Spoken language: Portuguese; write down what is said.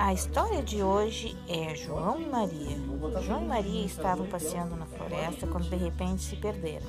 A história de hoje é João e Maria. João e Maria estavam passeando na floresta quando de repente se perderam.